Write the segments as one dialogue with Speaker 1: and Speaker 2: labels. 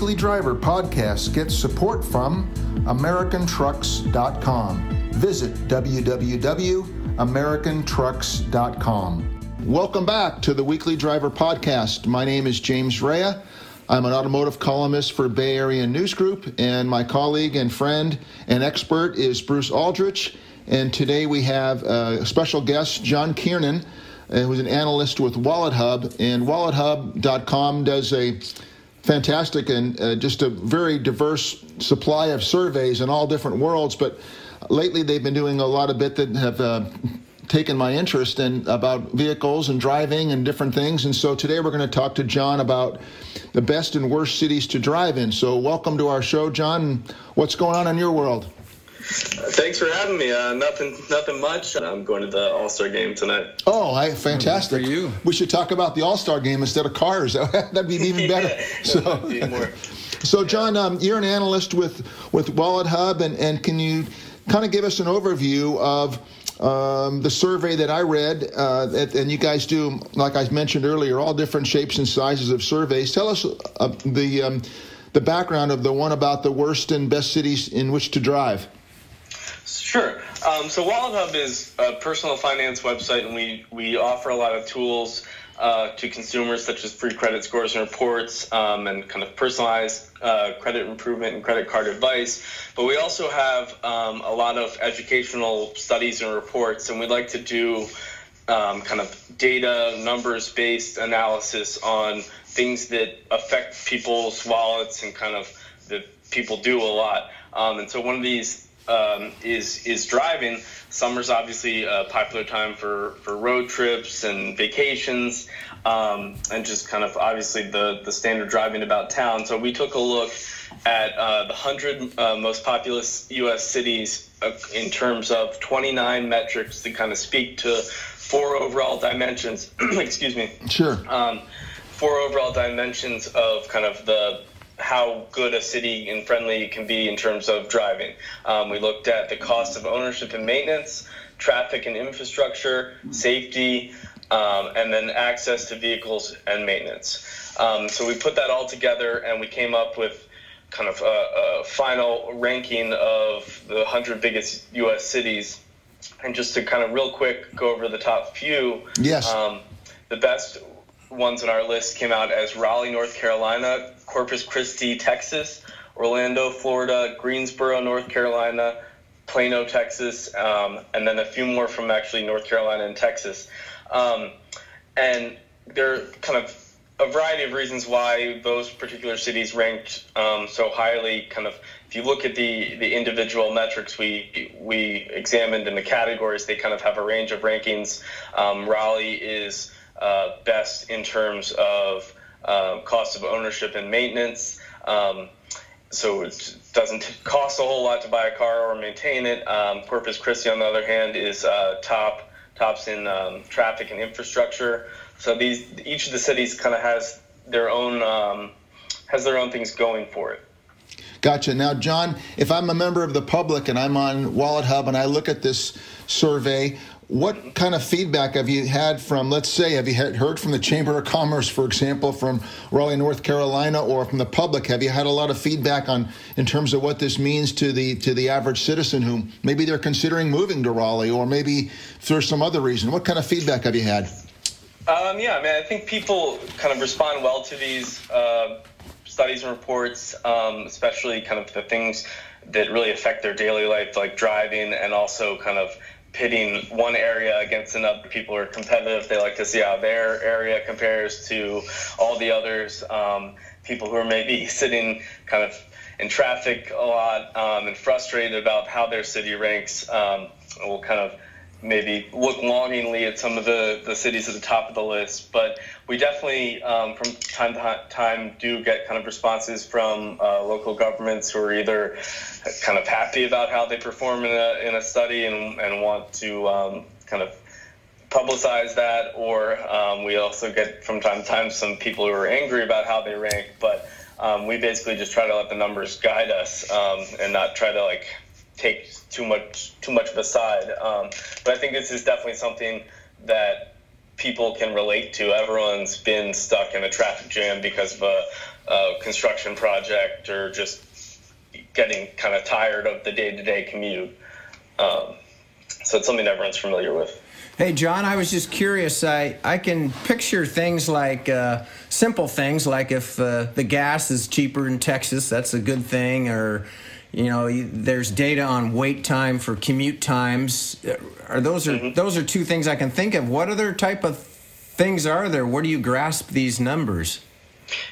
Speaker 1: Weekly Driver podcast gets support from AmericanTrucks.com. Visit www.americantrucks.com. Welcome back to the Weekly Driver podcast. My name is James Raia. I'm an automotive columnist for Bay Area News Group, and my colleague and friend and expert is Bruce Aldrich. And today we have a special guest, John Kiernan, uh, who's an analyst with WalletHub. And WalletHub.com does a fantastic and uh, just a very diverse supply of surveys in all different worlds. But lately, they've been doing a lot of bit that have uh, taken my interest in about vehicles and driving and different things. And so today we're going to talk to John about the best and worst cities to drive in. So welcome to our show, John. What's going on in your world?
Speaker 2: Thanks for having me. Uh, nothing, nothing much. I'm going to the All Star game tonight.
Speaker 1: Oh, I, fantastic!
Speaker 3: For you,
Speaker 1: we should talk about the All Star game instead of cars. That'd be even better.
Speaker 2: yeah, so,
Speaker 1: so John, um, you're an analyst with with Wallet Hub, and and can you kind of give us an overview of um, the survey that I read, uh, and you guys do, like I mentioned earlier, all different shapes and sizes of surveys. Tell us uh, the um, the background of the one about the worst and best cities in which to drive.
Speaker 2: Sure. Um, so WalletHub is a personal finance website, and we we offer a lot of tools uh, to consumers, such as free credit scores and reports, um, and kind of personalized uh, credit improvement and credit card advice. But we also have um, a lot of educational studies and reports, and we like to do um, kind of data, numbers based analysis on things that affect people's wallets and kind of that people do a lot. Um, and so one of these um, is is driving. Summer's obviously a popular time for, for road trips and vacations, um, and just kind of obviously the the standard driving about town. So we took a look at uh, the hundred uh, most populous U.S. cities uh, in terms of 29 metrics that kind of speak to four overall dimensions. excuse me.
Speaker 1: Sure.
Speaker 2: Um, four overall dimensions of kind of the how good a city and friendly it can be in terms of driving. Um, we looked at the cost of ownership and maintenance, traffic and infrastructure, safety, um, and then access to vehicles and maintenance. Um, so we put that all together and we came up with kind of a, a final ranking of the 100 biggest U.S. cities. And just to kind of real quick go over the top few.
Speaker 1: Yes.
Speaker 2: Um, the best ones on our list came out as Raleigh, North Carolina, Corpus Christi, Texas, Orlando, Florida, Greensboro, North Carolina, Plano, Texas, um, and then a few more from actually North Carolina and Texas. Um, and there are kind of a variety of reasons why those particular cities ranked um, so highly. Kind of, if you look at the the individual metrics we we examined in the categories, they kind of have a range of rankings. Um, Raleigh is uh, best in terms of um, cost of ownership and maintenance. Um, so it doesn't cost a whole lot to buy a car or maintain it. Um, Corpus Christi, on the other hand, is uh, top tops in um, traffic and infrastructure. So these each of the cities kind of has their own um, has their own things going for it.
Speaker 1: Gotcha. Now, John, if I'm a member of the public and I'm on WalletHub and I look at this survey, what kind of feedback have you had from, let's say, have you heard from the Chamber of Commerce, for example, from Raleigh, North Carolina, or from the public? Have you had a lot of feedback on in terms of what this means to the to the average citizen who maybe they're considering moving to Raleigh, or maybe for some other reason? What kind of feedback have you had?
Speaker 2: Um, yeah, I mean, I think people kind of respond well to these uh, studies and reports, um, especially kind of the things that really affect their daily life, like driving, and also kind of pitting one area against another. People are competitive. They like to see how their area compares to all the others. Um, people who are maybe sitting kind of in traffic a lot um, and frustrated about how their city ranks um, will kind of maybe look longingly at some of the, the cities at the top of the list. But we definitely, um, from time to time, do get kind of responses from uh, local governments who are either kind of happy about how they perform in a, in a study and, and want to um, kind of publicize that, or um, we also get from time to time some people who are angry about how they rank. But um, we basically just try to let the numbers guide us um, and not try to like take too much too much of a side. Um, but I think this is definitely something that people can relate to. Everyone's been stuck in a traffic jam because of a, a construction project or just getting kind of tired of the day to day commute. Um, so it's something everyone's familiar with.
Speaker 3: Hey, John, I was just curious. I, I can picture things like uh, simple things like if uh, the gas is cheaper in Texas, that's a good thing, or you know, there's data on wait time for commute times. Are those are mm-hmm. those are two things I can think of. What other type of things are there? Where do you grasp these numbers?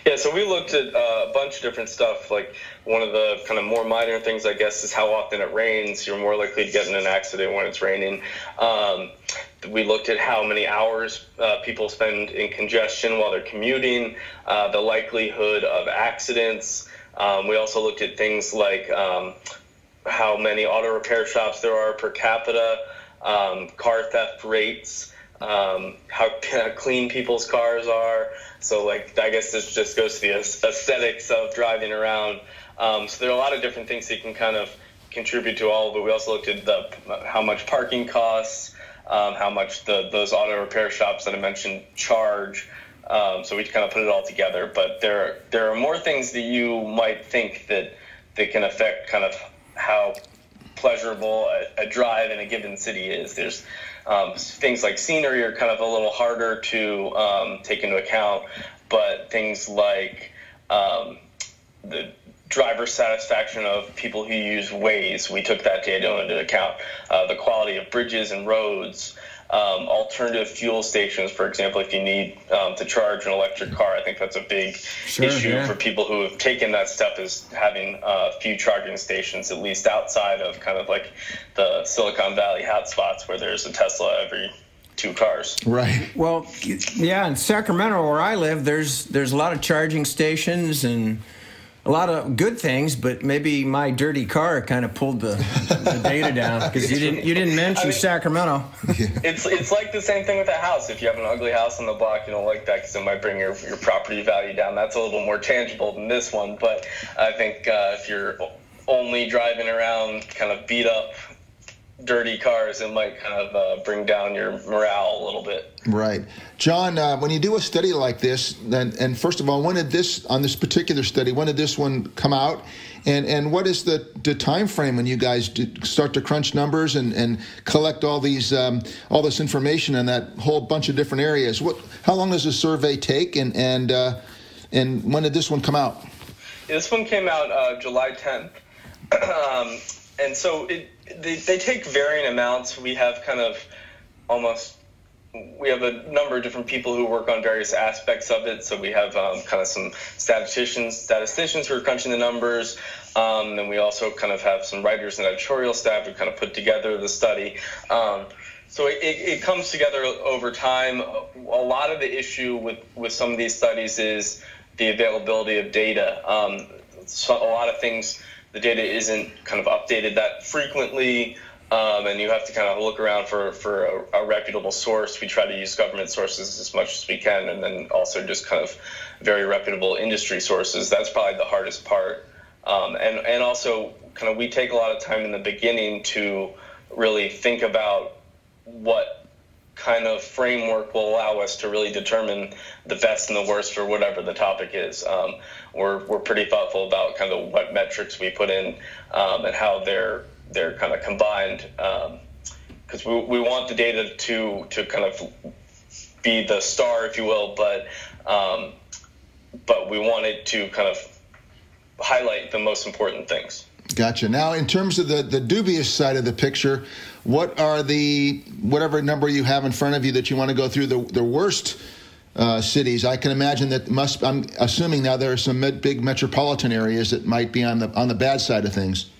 Speaker 2: Yeah, so we looked at uh, a bunch of different stuff. Like one of the kind of more minor things, I guess, is how often it rains. You're more likely to get in an accident when it's raining. Um, we looked at how many hours uh, people spend in congestion while they're commuting, uh, the likelihood of accidents. Um, we also looked at things like um, how many auto repair shops there are per capita, um, car theft rates, um, how clean people's cars are. So, like, I guess this just goes to the aesthetics of driving around. Um, so, there are a lot of different things that can kind of contribute to all, but we also looked at the how much parking costs um, how much the those auto repair shops that I mentioned charge. Um, so we kind of put it all together. But there there are more things that you might think that that can affect kind of how pleasurable a, a drive in a given city is. There's um, things like scenery are kind of a little harder to um, take into account, but things like um, the driver satisfaction of people who use Waze. We took that data into account. Uh, the quality of bridges and roads, um, alternative fuel stations, for example, if you need um, to charge an electric car, I think that's a big sure, issue yeah. for people who have taken that step is having a uh, few charging stations, at least outside of kind of like the Silicon Valley hotspots where there's a Tesla every two cars.
Speaker 1: Right.
Speaker 3: Well, yeah, in Sacramento where I live, there's there's a lot of charging stations and a lot of good things, but maybe my dirty car kind of pulled the, the data down because you didn't you didn't mention I mean, Sacramento.
Speaker 2: It's it's like the same thing with a house. If you have an ugly house on the block, you don't like that because it might bring your your property value down. That's a little more tangible than this one. But I think uh, if you're only driving around kind of beat up dirty cars, it might kind of uh, bring down your morale a little bit.
Speaker 1: Right, John. Uh, when you do a study like this, then, and first of all, when did this on this particular study? When did this one come out? And and what is the, the time frame when you guys start to crunch numbers and, and collect all these um, all this information in that whole bunch of different areas? What how long does a survey take? And and uh, and when did this one come out?
Speaker 2: This one came out uh, July 10th. um, and so it, they, they take varying amounts. We have kind of almost we have a number of different people who work on various aspects of it. So we have um, kind of some statisticians, statisticians who are crunching the numbers. Um, and we also kind of have some writers and editorial staff who kind of put together the study. Um, so it, it, comes together over time. A lot of the issue with, with some of these studies is the availability of data. Um, so a lot of things the data isn't kind of updated that frequently. Um, and you have to kind of look around for, for a, a, reputable source. We try to use government sources as much as we can, and then also just kind of very reputable industry sources. That's probably the hardest part. Um, and, and also, kind of, we take a lot of time in the beginning to really think about what kind of framework will allow us to really determine the best and the worst for whatever the topic is. Um, we're, we're pretty thoughtful about kind of what metrics we put in um, and how they're they're kind of combined because um, we, we want the data to to kind of be the star, if you will, but um, but we want it to kind of highlight the most important things.
Speaker 1: Gotcha. Now, in terms of the, the dubious side of the picture, what are the whatever number you have in front of you that you want to go through the the worst uh, cities? I can imagine that must. I'm assuming now there are some big metropolitan areas that might be on the on the bad side of things.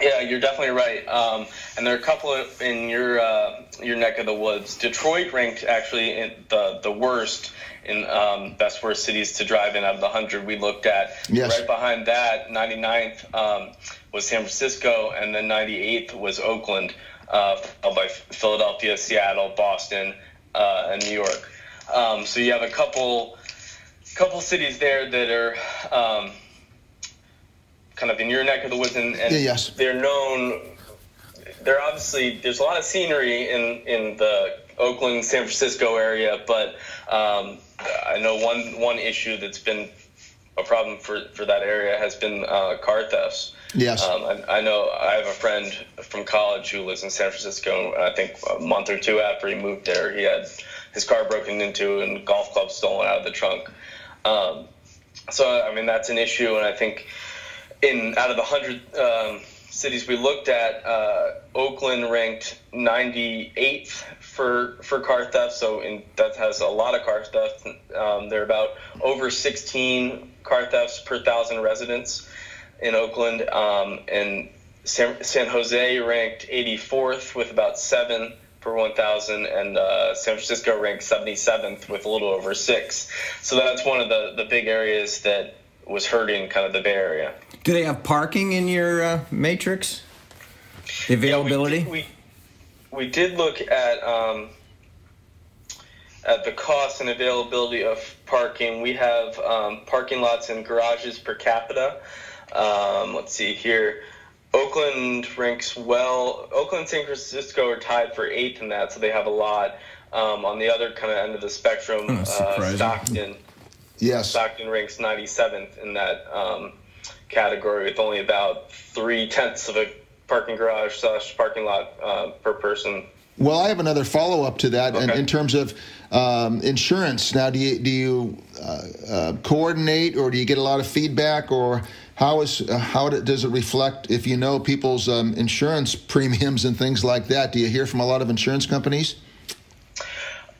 Speaker 2: Yeah, you're definitely right. Um, and there are a couple of, in your uh, your neck of the woods. Detroit ranked actually in the the worst in um, best worst cities to drive in out of the 100 we looked at.
Speaker 1: Yes.
Speaker 2: Right behind that, 99th um, was San Francisco, and then 98th was Oakland, uh, followed by Philadelphia, Seattle, Boston, uh, and New York. Um, so you have a couple couple cities there that are um, kind of in your neck of the woods, and, and
Speaker 1: yeah, yes.
Speaker 2: they're known. They're obviously there's a lot of scenery in in the Oakland, San Francisco area, but um, I know one one issue that's been a problem for, for that area has been uh, car thefts.
Speaker 1: Yes.
Speaker 2: Um, I, I, know I have a friend from college who lives in San Francisco. I think a month or two after he moved there, he had his car broken into and golf clubs stolen out of the trunk. Um, so I mean that's an issue, and I think in out of the hundred um, cities we looked at, uh, Oakland ranked 98th for for car theft. So in, that has a lot of car theft. Um, there are about over 16 car thefts per thousand residents in Oakland, um, and San, San, Jose ranked 84th with about seven per 1,000, and uh, San Francisco ranked 77th with a little over six. So that's one of the the big areas that was hurting kind of the Bay Area.
Speaker 3: Do they have parking in your uh, matrix? The availability?
Speaker 2: Yeah, we, we, we, did look at um, at the cost and availability of parking. We have um, parking lots and garages per capita. Um, let's see here. Oakland ranks well. Oakland San Francisco are tied for eighth in that, so they have a lot. Um, on the other kind of end of the spectrum, oh, uh, Stockton.
Speaker 1: Yes.
Speaker 2: Stockton ranks 97th in that um, category with only about three tenths of a parking garage slash parking lot uh, per person.
Speaker 1: Well, I have another follow up to that okay. in, in, terms of um, insurance. Now, do you do you uh, uh, coordinate, or do you get a lot of feedback, or how is uh, how does it reflect if you know people's um, insurance premiums and things like that? Do you hear from a lot of insurance companies?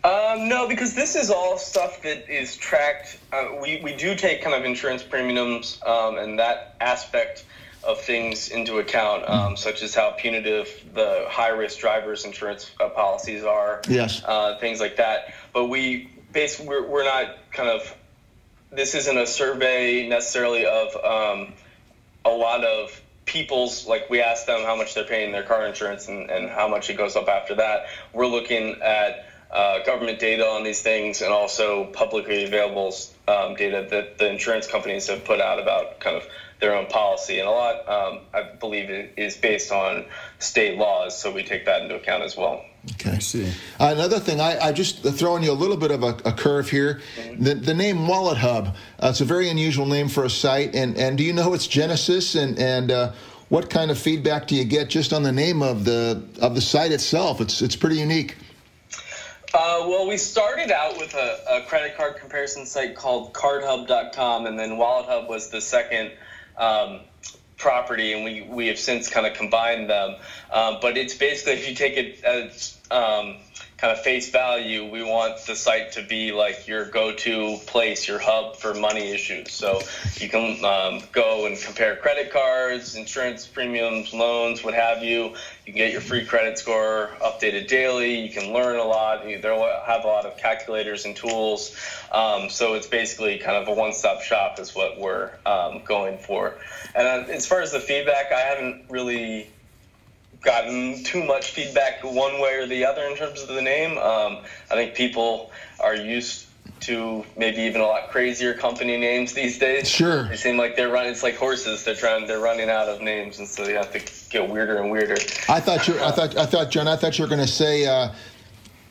Speaker 2: Um, no, because this is all stuff that is tracked. Uh, we, we do take kind of insurance premiums um, and that aspect of things into account, um, such as how punitive the high risk drivers insurance uh, policies are.
Speaker 1: Yes.
Speaker 2: Uh, things like that. But we basically, we're, we're not kind of, this isn't a survey necessarily of um, a lot of people's like we ask them how much they're paying their car insurance and, and how much it goes up after that we're looking at uh, government data on these things and also publicly available um, data that the insurance companies have put out about kind of their own policy. And a lot, um, I believe, it is based on state laws, so we take that into account as well.
Speaker 1: Okay. I see. Uh, another thing, I, I just throwing you a little bit of a, a curve here. Mm-hmm. The, the name Wallet Hub, uh, it's a very unusual name for a site. And, and do you know its genesis and, and uh, what kind of feedback do you get just on the name of the of the site itself? It's it's pretty unique.
Speaker 2: Uh, well, we started out with a, a, credit card comparison site called CardHub.com, and then WalletHub was the second um, property, and we, we have since kind of combined them. Um, but it's basically, if you take it as um, kind of face value, we want the site to be like your go-to place, your hub for money issues. So you can um, go and compare credit cards, insurance premiums, loans, what have you. You can get your free credit score updated daily. You can learn a lot. They have a lot of calculators and tools. Um, so it's basically kind of a one-stop shop is what we're um, going for. And uh, as far as the feedback, I haven't really gotten too much feedback one way or the other in terms of the name. Um, I think people are used to maybe even a lot crazier company names these days.
Speaker 1: Sure.
Speaker 2: They seem like they're running. It's like horses. They're trying. They're running out of names, and so they have to get weirder and weirder.
Speaker 1: I thought you. I thought. I thought, John. I thought you were going to say. Uh,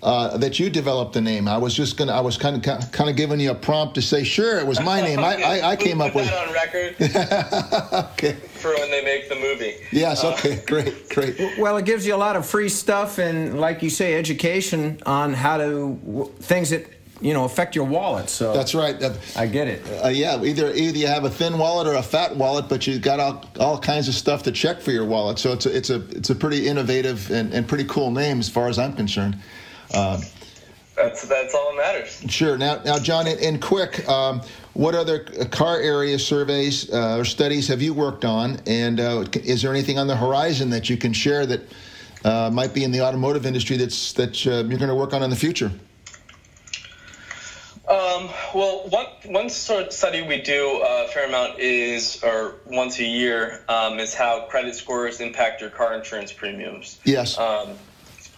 Speaker 1: uh, that you developed the name. I was just gonna. I was kind of kind of giving you a prompt to say, sure, it was my name. I, I, I came up with
Speaker 2: that on record.
Speaker 1: okay.
Speaker 2: For when they make the movie.
Speaker 1: Yes. Uh, okay. great. Great.
Speaker 3: Well, it gives you a lot of free stuff and, like you say, education on how to things that you know affect your wallet. So
Speaker 1: that's right. Uh,
Speaker 3: I get it.
Speaker 1: Uh, yeah, either either you have a thin wallet or a fat wallet, but you've got all, all kinds of stuff to check for your wallet. So it's a, it's a it's a pretty innovative and, and pretty cool name as far as I'm concerned.
Speaker 2: Um, that's that's all that matters.
Speaker 1: Sure. Now, now, John, in, quick, um, what other car area surveys uh, or studies have you worked on, and uh, is there anything on the horizon that you can share that uh, might be in the automotive industry that's that uh, you're going to work on in the future?
Speaker 2: Um, well, one one sort of study we do uh, a fair amount is, or once a year, um, is how credit scores impact your car insurance premiums.
Speaker 1: Yes.
Speaker 2: Um,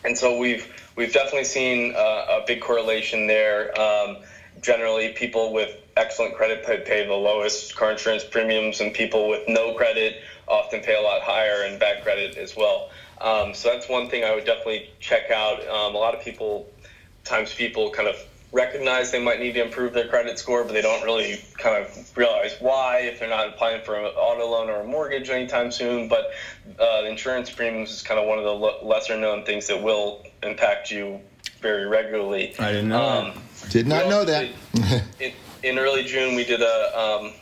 Speaker 2: and so we've we've definitely seen uh, a big correlation there. Um, generally, people with excellent credit pay, pay, the lowest car insurance premiums, and people with no credit often pay a lot higher and bad credit as well. Um, so that's one thing I would definitely check out. Um, a lot of people times people kind of recognize they might need to improve their credit score, but they don't really kind of realize why if they're not applying for an auto loan or a mortgage anytime soon. But uh, insurance premiums is kind of one of the lesser known things that will impact you very regularly.
Speaker 3: I didn't know. Um,
Speaker 1: did not know that.
Speaker 2: in, in, early June, we did a um,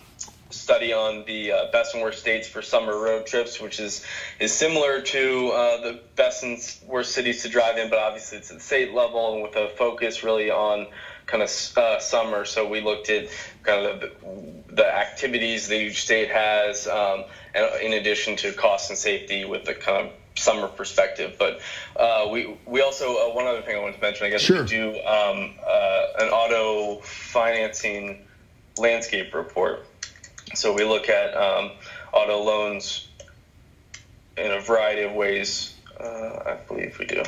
Speaker 2: study on the uh, best and worst states for summer road trips, which is is similar to uh, the best and worst cities to drive in, but obviously it's at the state level and with a focus really on kind of uh, summer. So we looked at kind of the, the activities that each state has, um, and in addition to cost and safety with the kind of summer perspective. But uh, we we also uh, one other thing I wanted to mention, I guess
Speaker 1: sure.
Speaker 2: we do um, uh, an auto financing landscape report. So we look at um, auto loans in a variety of ways. Uh, I believe we do.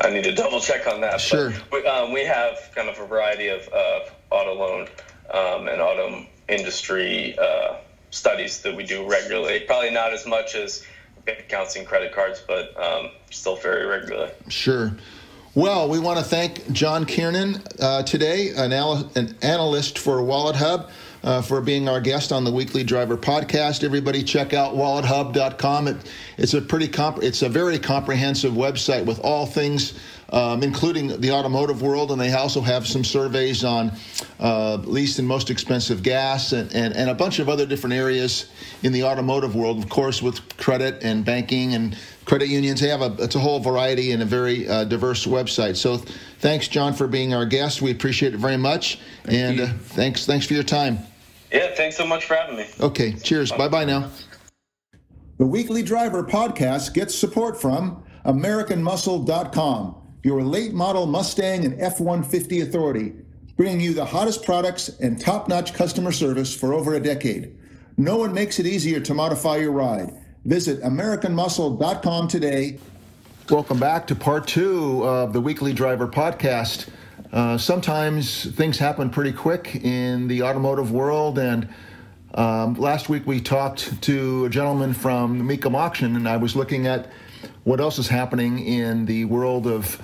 Speaker 2: I need to double check on that.
Speaker 1: Sure.
Speaker 2: But we, um, we have kind of a variety of uh, auto loan um, and auto industry uh, studies that we do regularly. Probably not as much as bank accounts and credit cards, but um, still very regularly.
Speaker 1: Sure. Well, we want to thank John Kiernan uh, today, an, al- an, analyst for Wallet Hub, uh, for being our guest on the Weekly Driver podcast. Everybody, check out wallethub.com. It, it's a pretty comp- it's a very comprehensive website with all things um, including the automotive world, and they also have some surveys on uh, least and most expensive gas and, and, and a bunch of other different areas in the automotive world, of course, with credit and banking and credit unions. They have a it's a whole variety and a very uh, diverse website. So, thanks, John, for being our guest. We appreciate it very much,
Speaker 3: Thank
Speaker 1: and uh, thanks thanks for your time.
Speaker 2: Yeah, thanks so much for having me.
Speaker 1: Okay, cheers. Bye bye now. The Weekly Driver podcast gets support from AmericanMuscle.com your late model Mustang and F 150 authority, bringing you the hottest products and top notch customer service for over a decade. No one makes it easier to modify your ride. Visit AmericanMuscle.com today. Welcome back to part two of the Weekly Driver podcast. Uh, sometimes things happen pretty quick in the automotive world, and um, last week we talked to a gentleman from Mecum Auction, and I was looking at what else is happening in the world of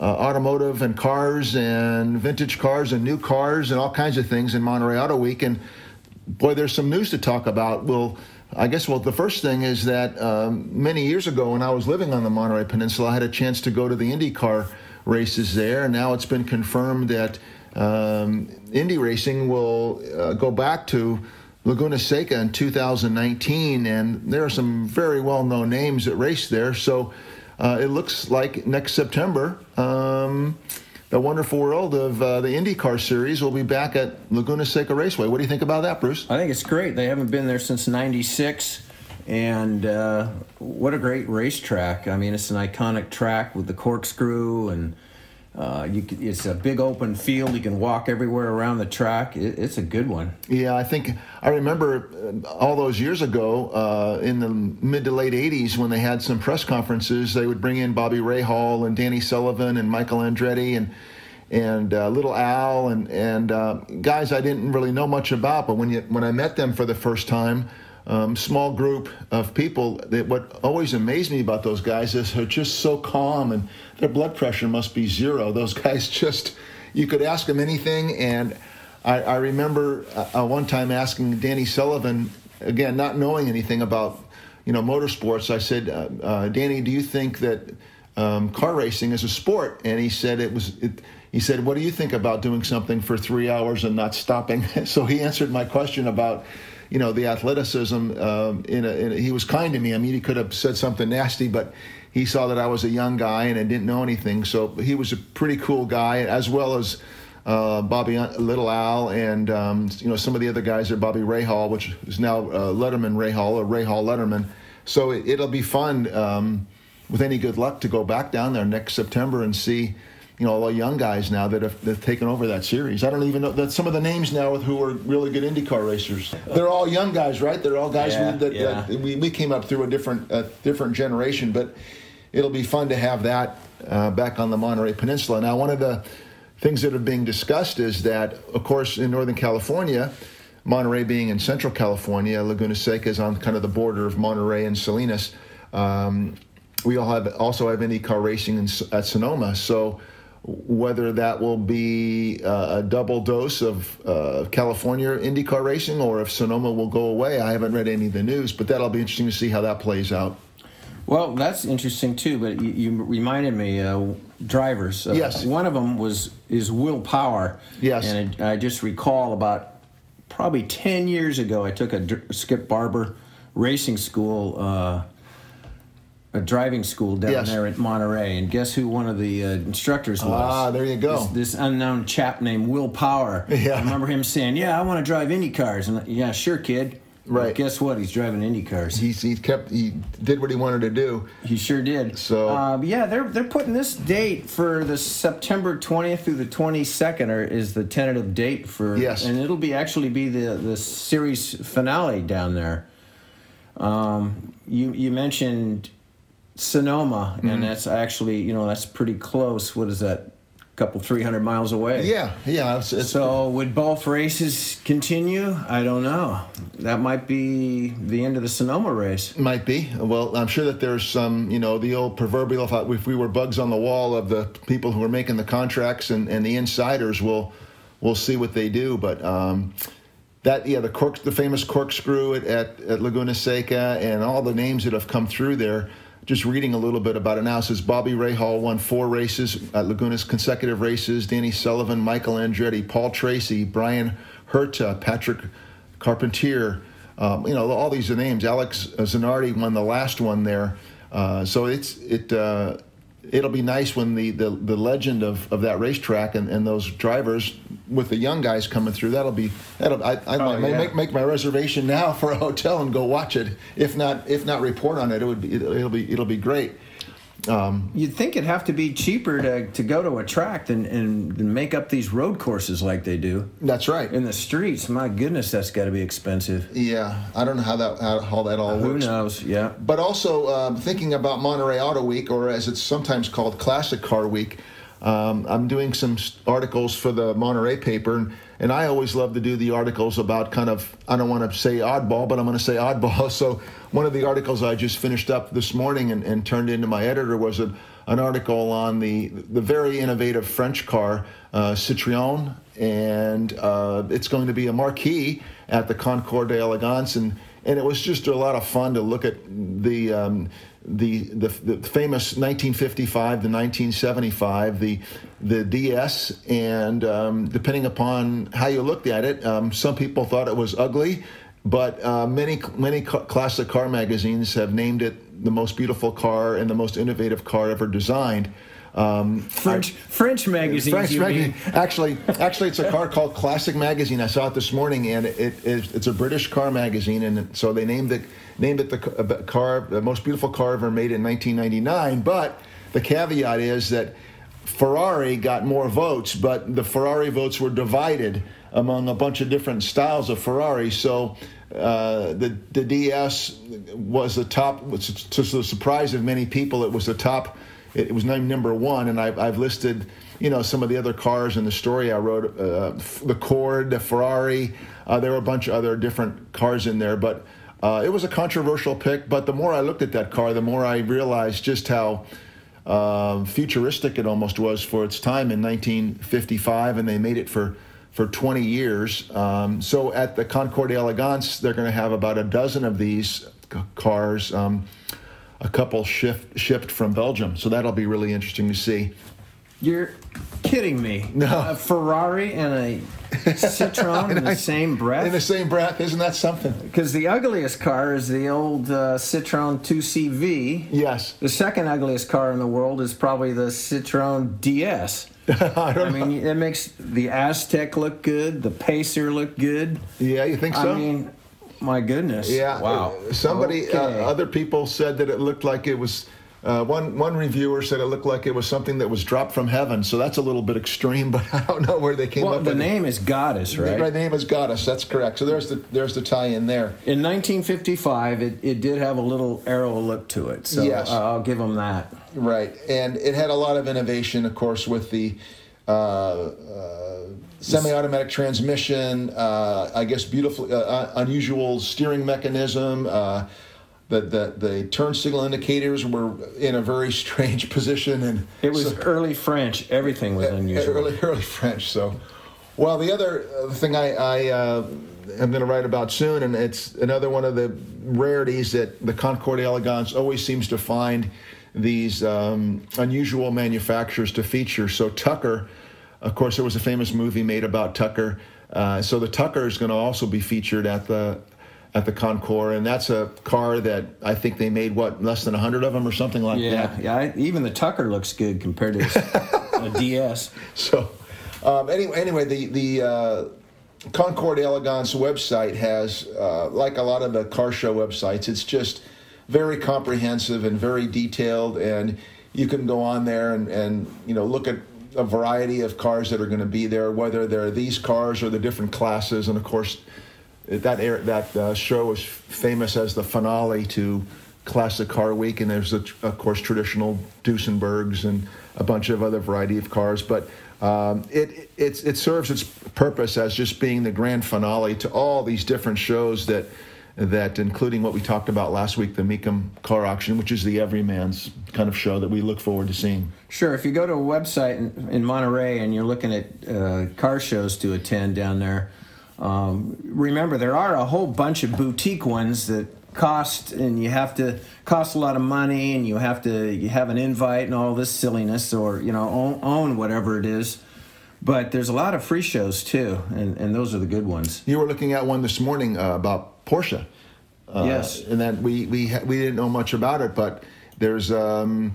Speaker 1: uh, automotive and cars and vintage cars and new cars and all kinds of things in Monterey Auto Week. And boy, there's some news to talk about. Well, I guess well, the first thing is that um, many years ago, when I was living on the Monterey Peninsula, I had a chance to go to the IndyCar races there. And now it's been confirmed that um, Indy racing will uh, go back to Laguna Seca in 2019, and there are some very well-known names that race there. So uh, it looks like next September, um, the wonderful world of uh, the IndyCar series will be back at Laguna Seca Raceway. What do you think about that, Bruce?
Speaker 3: I think it's great. They haven't been there since '96. And uh, what a great racetrack! I mean, it's an iconic track with the corkscrew and uh, you, it's a big open field. You can walk everywhere around the track. It, it's a good one.
Speaker 1: Yeah, I think I remember uh, all those years ago uh, in the mid to late '80s when they had some press conferences. They would bring in Bobby Rahal and Danny Sullivan and Michael Andretti and and uh, Little Al and and uh, guys I didn't really know much about. But when you when I met them for the first time um, small group of people that what always amazed me about those guys is they're just so calm and their blood pressure must be zero. Those guys just, you could ask them anything. And I, I remember uh, one time asking Danny Sullivan, again, not knowing anything about, you know, motorsports, I said, uh, uh, Danny, do you think that um, car racing is a sport? And he said it was, it, he said, what do you think about doing something for three hours and not stopping? so he answered my question about, you know, the athleticism. Um, in, a, in a, he was kind to me. I mean, he could have said something nasty, but he saw that I was a young guy and I didn't know anything. So he was a pretty cool guy, as well as uh, Bobby Little Al and um, you know some of the other guys there, Bobby Rahal, which is now uh, Letterman Rahal or Rahal Letterman. So it, will be fun um, with any good luck to go back down there next September and see you know, all the young guys now that have, that have taken over that series. I don't even know that some of the names now with who are really good IndyCar racers. They're all young guys, right? They're all guys
Speaker 3: yeah,
Speaker 1: that,
Speaker 3: yeah.
Speaker 1: that, we, we came up through a different a different generation, but it'll be fun to have that uh, back on the Monterey Peninsula. Now, one of the things that are being discussed is that, of course, in Northern California, Monterey being in Central California, Laguna Seca is on kind of the border of Monterey and Salinas. Um, we all have also have IndyCar racing in, at Sonoma, so whether that will be uh, a double dose of uh, California IndyCar racing or if Sonoma will go away. I haven't read any of the news, but that'll be interesting to see how that plays out.
Speaker 3: Well, that's interesting too. But you, you reminded me, uh, drivers. Uh,
Speaker 1: yes.
Speaker 3: One of them was is Will Power.
Speaker 1: Yes.
Speaker 3: And it, I just recall about probably ten years ago, I took a Skip Barber racing school. A driving school down
Speaker 1: Yes.
Speaker 3: there at Monterey, and guess who one of the uh, instructors was?
Speaker 1: Ah, there you go.
Speaker 3: This, this unknown chap named Will Power.
Speaker 1: Yeah.
Speaker 3: I remember him saying, "Yeah, I want to drive Indy cars," and yeah, sure, kid.
Speaker 1: Right.
Speaker 3: guess what? He's driving Indy cars. He,
Speaker 1: He's, he kept he did what he wanted to do.
Speaker 3: He sure did.
Speaker 1: So-
Speaker 3: uh, yeah, they're they're putting this date for the September 20th through the 22nd, or is the tentative date for?
Speaker 1: Yes.
Speaker 3: and it'll be actually be the the series finale down there. Um, you you mentioned Sonoma,
Speaker 1: Mm-hmm.
Speaker 3: and that's actually you know that's pretty close. What is that? A couple three hundred miles away.
Speaker 1: Yeah, yeah. It's, it's,
Speaker 3: So would both races continue? I don't know. That might be the end of the Sonoma race.
Speaker 1: Might be. Well, I'm sure that there's some, you know, the old proverbial if, if we were bugs on the wall of the people who are making the contracts and, and the insiders, we'll, we'll see what they do. But um, that, yeah, the cork, the famous corkscrew at, at, at Laguna Seca and all the names that have come through there, just reading a little bit about it now, it says Bobby Rahal won four races at Laguna's consecutive races. Danny Sullivan, Michael Andretti, Paul Tracy, Bryan Herta, Patrick Carpentier, um, you know, all these names. Alex Zanardi won the last one there, uh, so it's it uh, it'll be nice when the, the, the legend of, of that racetrack and, and those drivers with the young guys coming through. That'll be that'll I, I
Speaker 3: Oh,
Speaker 1: might
Speaker 3: yeah.
Speaker 1: make make my reservation now for a hotel and go watch it. If not if not report on it, it would be it'll be it'll be great.
Speaker 3: You'd think it'd have to be cheaper to, to go to a track than and, make up these road courses like they do
Speaker 1: That's right.
Speaker 3: in the streets. My goodness, that's got to be expensive.
Speaker 1: Yeah, I don't know how that how, how that all
Speaker 3: Who
Speaker 1: works.
Speaker 3: knows? Yeah.
Speaker 1: But also um, thinking about Monterey Auto Week, or as it's sometimes called Classic Car Week, um, I'm doing some articles for the Monterey paper, and, and I always love to do the articles about kind of I don't want to say oddball, but I'm going to say oddball. So one of the articles I just finished up this morning and, and turned into my editor was a, an article on the the very innovative French car uh, Citroën, and uh, it's going to be a marquee at the Concours d'Elegance, and and it was just a lot of fun to look at the um, the, the the famous 1955 to 1975 the the DS, and um, depending upon how you looked at it, um, some people thought it was ugly. But uh, many many classic car magazines have named it the most beautiful car and the most innovative car ever designed. Um,
Speaker 3: French French magazines.
Speaker 1: French magazine. Actually, actually, it's a car called Classic Magazine. I saw it this morning, and it, it is, it's a British car magazine, and so they named it named it the car, the most beautiful car ever made in 1999. But the caveat is that Ferrari got more votes, but the Ferrari votes were divided among a bunch of different styles of Ferrari. So. Uh, the the DS was the top. To the surprise of many people, it was the top it, it was named number one, and I've, I've listed, you know, some of the other cars in the story I wrote, uh, the Cord, the Ferrari. Uh, there were a bunch of other different cars in there, but uh, it was a controversial pick. But the more I looked at that car, the more I realized just how um futuristic it almost was for its time in 1955, and they made it for for 20 years. Um, so at the Concours Elegance, they're going to have about a dozen of these c- cars. Um, a couple shift, shipped from Belgium, so that'll be really interesting to see.
Speaker 3: You're kidding me.
Speaker 1: No.
Speaker 3: A Ferrari and a Citroen in the same breath?
Speaker 1: In the same breath, isn't that something?
Speaker 3: Because the ugliest car is the old uh, Citroen 2CV.
Speaker 1: Yes.
Speaker 3: The second ugliest car in the world is probably the Citroen DS.
Speaker 1: I don't
Speaker 3: I mean, it makes the Aztek look good, the Pacer look good.
Speaker 1: Yeah, you think so?
Speaker 3: I mean, my goodness.
Speaker 1: yeah.
Speaker 3: Wow.
Speaker 1: Somebody, uh, other people said that it looked like it was. Uh, one one reviewer said it looked like it was something that was dropped from heaven. So that's a little bit extreme, but I don't know where they came
Speaker 3: well,
Speaker 1: up
Speaker 3: the
Speaker 1: with
Speaker 3: name is Goddess,
Speaker 1: The
Speaker 3: right?
Speaker 1: right name is Goddess. That's correct. So there's the there's the tie-in there.
Speaker 3: In 1955, it, it did have a little arrow look to it, so
Speaker 1: Yes.
Speaker 3: uh, I'll give them that.
Speaker 1: Right, and it had a lot of innovation, of course, with the uh, uh, semi-automatic transmission. Uh, I guess beautiful, uh, uh, unusual steering mechanism. Uh, the, the, the turn signal indicators were in a very strange position, and
Speaker 3: It was
Speaker 1: so-
Speaker 3: early French. Everything was unusual.
Speaker 1: early, early French. So, well, the other uh, thing I, I uh, am going to write about soon, and it's another one of the rarities that the Concours Elegance always seems to find these um, unusual manufacturers to feature. So Tucker, of course, there was a famous movie made about Tucker. Uh, so the Tucker is going to also be featured at the at the Concours, and that's a car that I think they made what less than hundred of them or something like
Speaker 3: Yeah,
Speaker 1: that.
Speaker 3: yeah. I, even the Tucker looks good compared to a DS.
Speaker 1: So, um, anyway, anyway, the the uh, Concours Elegance website has, uh, like a lot of the car show websites, it's just very comprehensive and very detailed, and you can go on there and, and you know look at a variety of cars that are going to be there, whether they're these cars or the different classes, and of course, that air, that uh, show is famous as the finale to Classic Car Week, and there's a, of course traditional Duesenbergs and a bunch of other variety of cars, but um, it, it it serves its purpose as just being the grand finale to all these different shows that that including what we talked about last week, the Mecum Car Auction, which is the everyman's kind of show that we look forward to seeing.
Speaker 3: Sure. If you go to a website in, in Monterey and you're looking at uh, car shows to attend down there, um, remember there are a whole bunch of boutique ones that cost and you have to cost a lot of money and you have to you have an invite and all this silliness or you know own, own whatever it is. But there's a lot of free shows too, and, and those are the good ones.
Speaker 1: You were looking at one this morning uh, about Porsche. Uh,
Speaker 3: Yes.
Speaker 1: and that we we ha- we didn't know much about it, but there's um,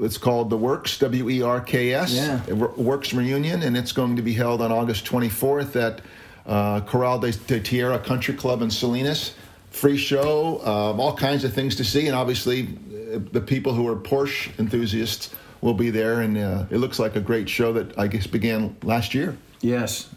Speaker 1: it's called the Werks W E R K S
Speaker 3: Yeah.
Speaker 1: Werks Reunion, and it's going to be held on August 24th at uh, Corral de, de Tierra Country Club in Salinas. Free show, um, all kinds of things to see, and obviously uh, the people who are Porsche enthusiasts will be there, and uh, it looks like a great show that I guess began last year.
Speaker 3: Yes.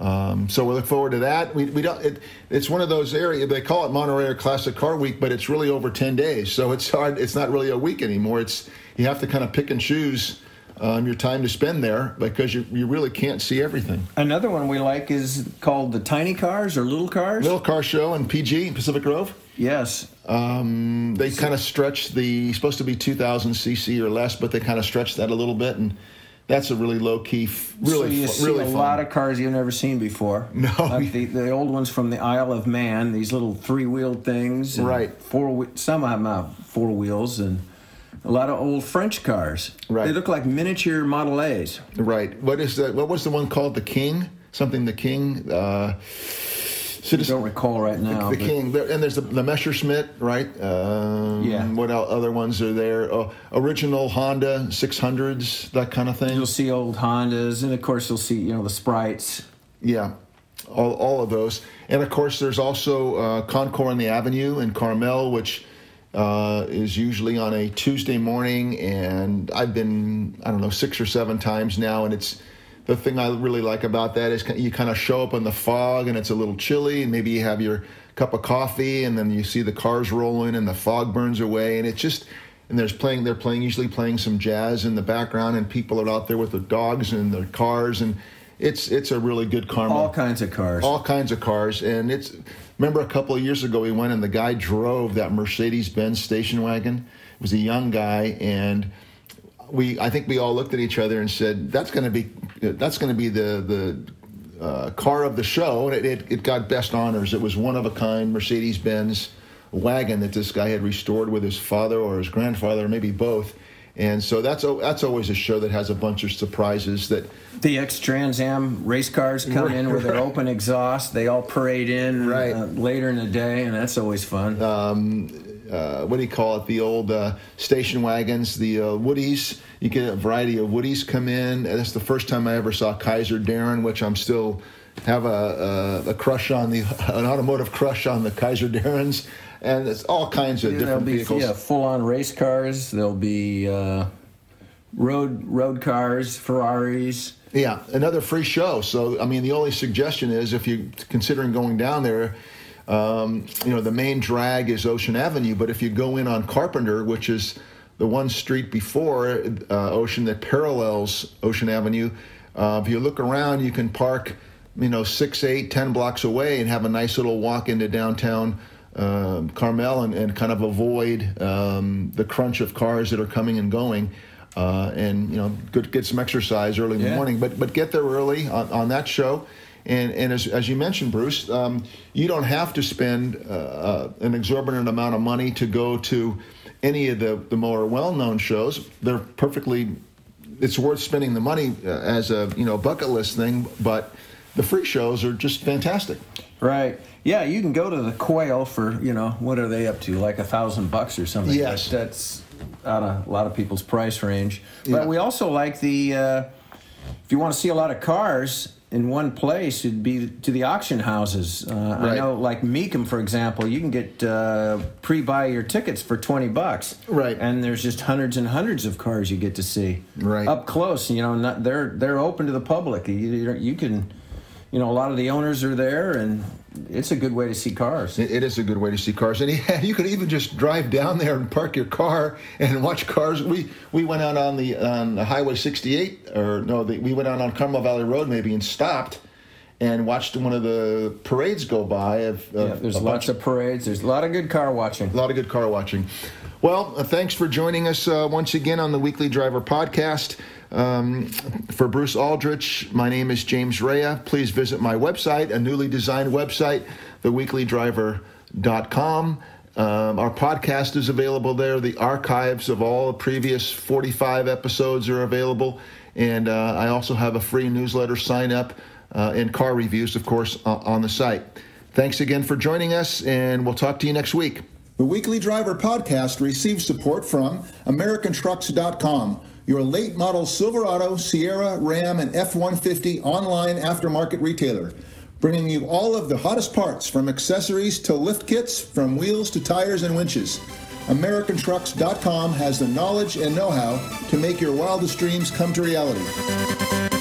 Speaker 1: Um, so we look forward to that. We, we don't. It, it's one of those areas they call it Monterey Classic Car Week, but it's really over ten days. So it's hard. It's not really a week anymore. It's you have to kind of pick and choose um, your time to spend there because you you really can't see everything.
Speaker 3: Another one we like is called the tiny cars or little cars.
Speaker 1: Little car show in PG Pacific Grove.
Speaker 3: Yes.
Speaker 1: Um, they kind of stretch the supposed to be 2,000 cc or less, but they kind of stretch that a little bit, and that's a really low key, really,
Speaker 3: so you see
Speaker 1: really
Speaker 3: a
Speaker 1: fun.
Speaker 3: lot of cars you've never seen before.
Speaker 1: No.
Speaker 3: like the, the old ones from the Isle of Man. These little three-wheeled things. and
Speaker 1: Right.
Speaker 3: Four. Some of them have four wheels and a lot of old French cars.
Speaker 1: Right.
Speaker 3: They look like miniature Model A's.
Speaker 1: Right. What is that? What was the one called? The King? Something? The King? Uh,
Speaker 3: I don't recall right now.
Speaker 1: the
Speaker 3: but
Speaker 1: King, and there's the, the Messerschmitt, right? Um,
Speaker 3: Yeah.
Speaker 1: What other ones are there? Oh, original Honda 600s, that kind of thing.
Speaker 3: You'll see old Hondas, and of course you'll see you know the Sprites.
Speaker 1: Yeah, all, all of those. And of course, there's also uh, Concours on the Avenue in Carmel, which uh, is usually on a Tuesday morning. And I've been, I don't know, six or seven times now. And it's the thing I really like about that is you kind of show up in the fog and it's a little chilly. And maybe you have your cup of coffee and then you see the cars rolling and the fog burns away. And it's just. And there's playing. They're playing usually playing some jazz in the background, and people are out there with their dogs and their cars, and it's it's a really good Carmel
Speaker 3: All kinds of cars.
Speaker 1: all kinds of cars and it's remember a couple of years ago we went and the guy drove that mercedes-benz station wagon it was a young guy and we i think we all looked at each other and said that's going to be that's going to be the the uh, car of the show and it, it, it got best honors it was one of a kind mercedes-benz wagon that this guy had restored with his father or his grandfather or maybe both and so that's that's always a show that has a bunch of surprises that
Speaker 3: The X Trans Am race cars come in with their open exhaust. They all parade in
Speaker 1: Right.
Speaker 3: uh, later in the day, and that's always fun.
Speaker 1: Uh, what do you call it? The old uh, station wagons, the uh, Woodies. You get a variety of Woodies come in. That's the first time I ever saw Kaiser Darrin, which I'm still have a, a, a crush on the an automotive crush on the Kaiser Darrins, and it's all kinds of
Speaker 3: There'll
Speaker 1: different
Speaker 3: be
Speaker 1: vehicles.
Speaker 3: yeah, full-on race cars. There'll be uh, road road cars, Ferraris.
Speaker 1: Yeah, another free show. So, I mean, the only suggestion is if you're considering going down there, um, you know, the main drag is Ocean Avenue, but if you go in on Carpenter, which is the one street before uh, Ocean that parallels Ocean Avenue, uh, if you look around, you can park, you know, six, eight, ten blocks away and have a nice little walk into downtown um, Carmel and, and kind of avoid um, the crunch of cars that are coming and going. Uh, and you know, get, get some exercise early in
Speaker 3: Yeah.
Speaker 1: the morning, but but get there early on, on that show. And, and as, as you mentioned, Bruce, um, you don't have to spend uh, uh, an exorbitant amount of money to go to any of the, the more well-known shows. They're perfectly, it's worth spending the money uh, as a you know bucket list thing. But the free shows are just fantastic.
Speaker 3: Right. Yeah, you can go to the Quail for you know what are they up to like a thousand bucks or something.
Speaker 1: Yes.
Speaker 3: That- that's out of a lot of people's price range. But
Speaker 1: Yeah.
Speaker 3: we also like the uh, if you want to see a lot of cars in one place, it'd be to the auction houses. Uh, I know, like Mecum, for example, you can get uh, pre-buy your tickets for twenty bucks.
Speaker 1: Right.
Speaker 3: And there's just hundreds and hundreds of cars you get to see.
Speaker 1: Right.
Speaker 3: Up close, you know, not, they're they're open to the public. You, you, you can, you know, a lot of the owners are there, and it's a good way to see cars.
Speaker 1: It, is a good way to see cars, and yeah, you could even just drive down there and park your car and watch cars. We we went out on the on the Highway 68, or no, the, we went out on Carmel Valley Road maybe and stopped and watched one of the parades go by. Of, of
Speaker 3: Yeah, there's lots of parades. There's a lot of good car watching.
Speaker 1: a lot of good car watching. Well, uh, thanks for joining us uh, once again on the Weekly Driver podcast. Um, for Bruce Aldrich, my name is James Raia. Please visit my website, a newly designed website, theweeklydriver.com. Um, our podcast is available there. The archives of all the previous 45 episodes are available. And uh, I also have a free newsletter sign up uh, and car reviews, of course, uh, on the site. Thanks again for joining us, and we'll talk to you next week. The Weekly Driver podcast receives support from AmericanTrucks.com, your late model Silverado, Sierra, Ram, and F 150 online aftermarket retailer, bringing you all of the hottest parts from accessories to lift kits, from wheels to tires and winches. AmericanTrucks.com has the knowledge and know how to make your wildest dreams come to reality.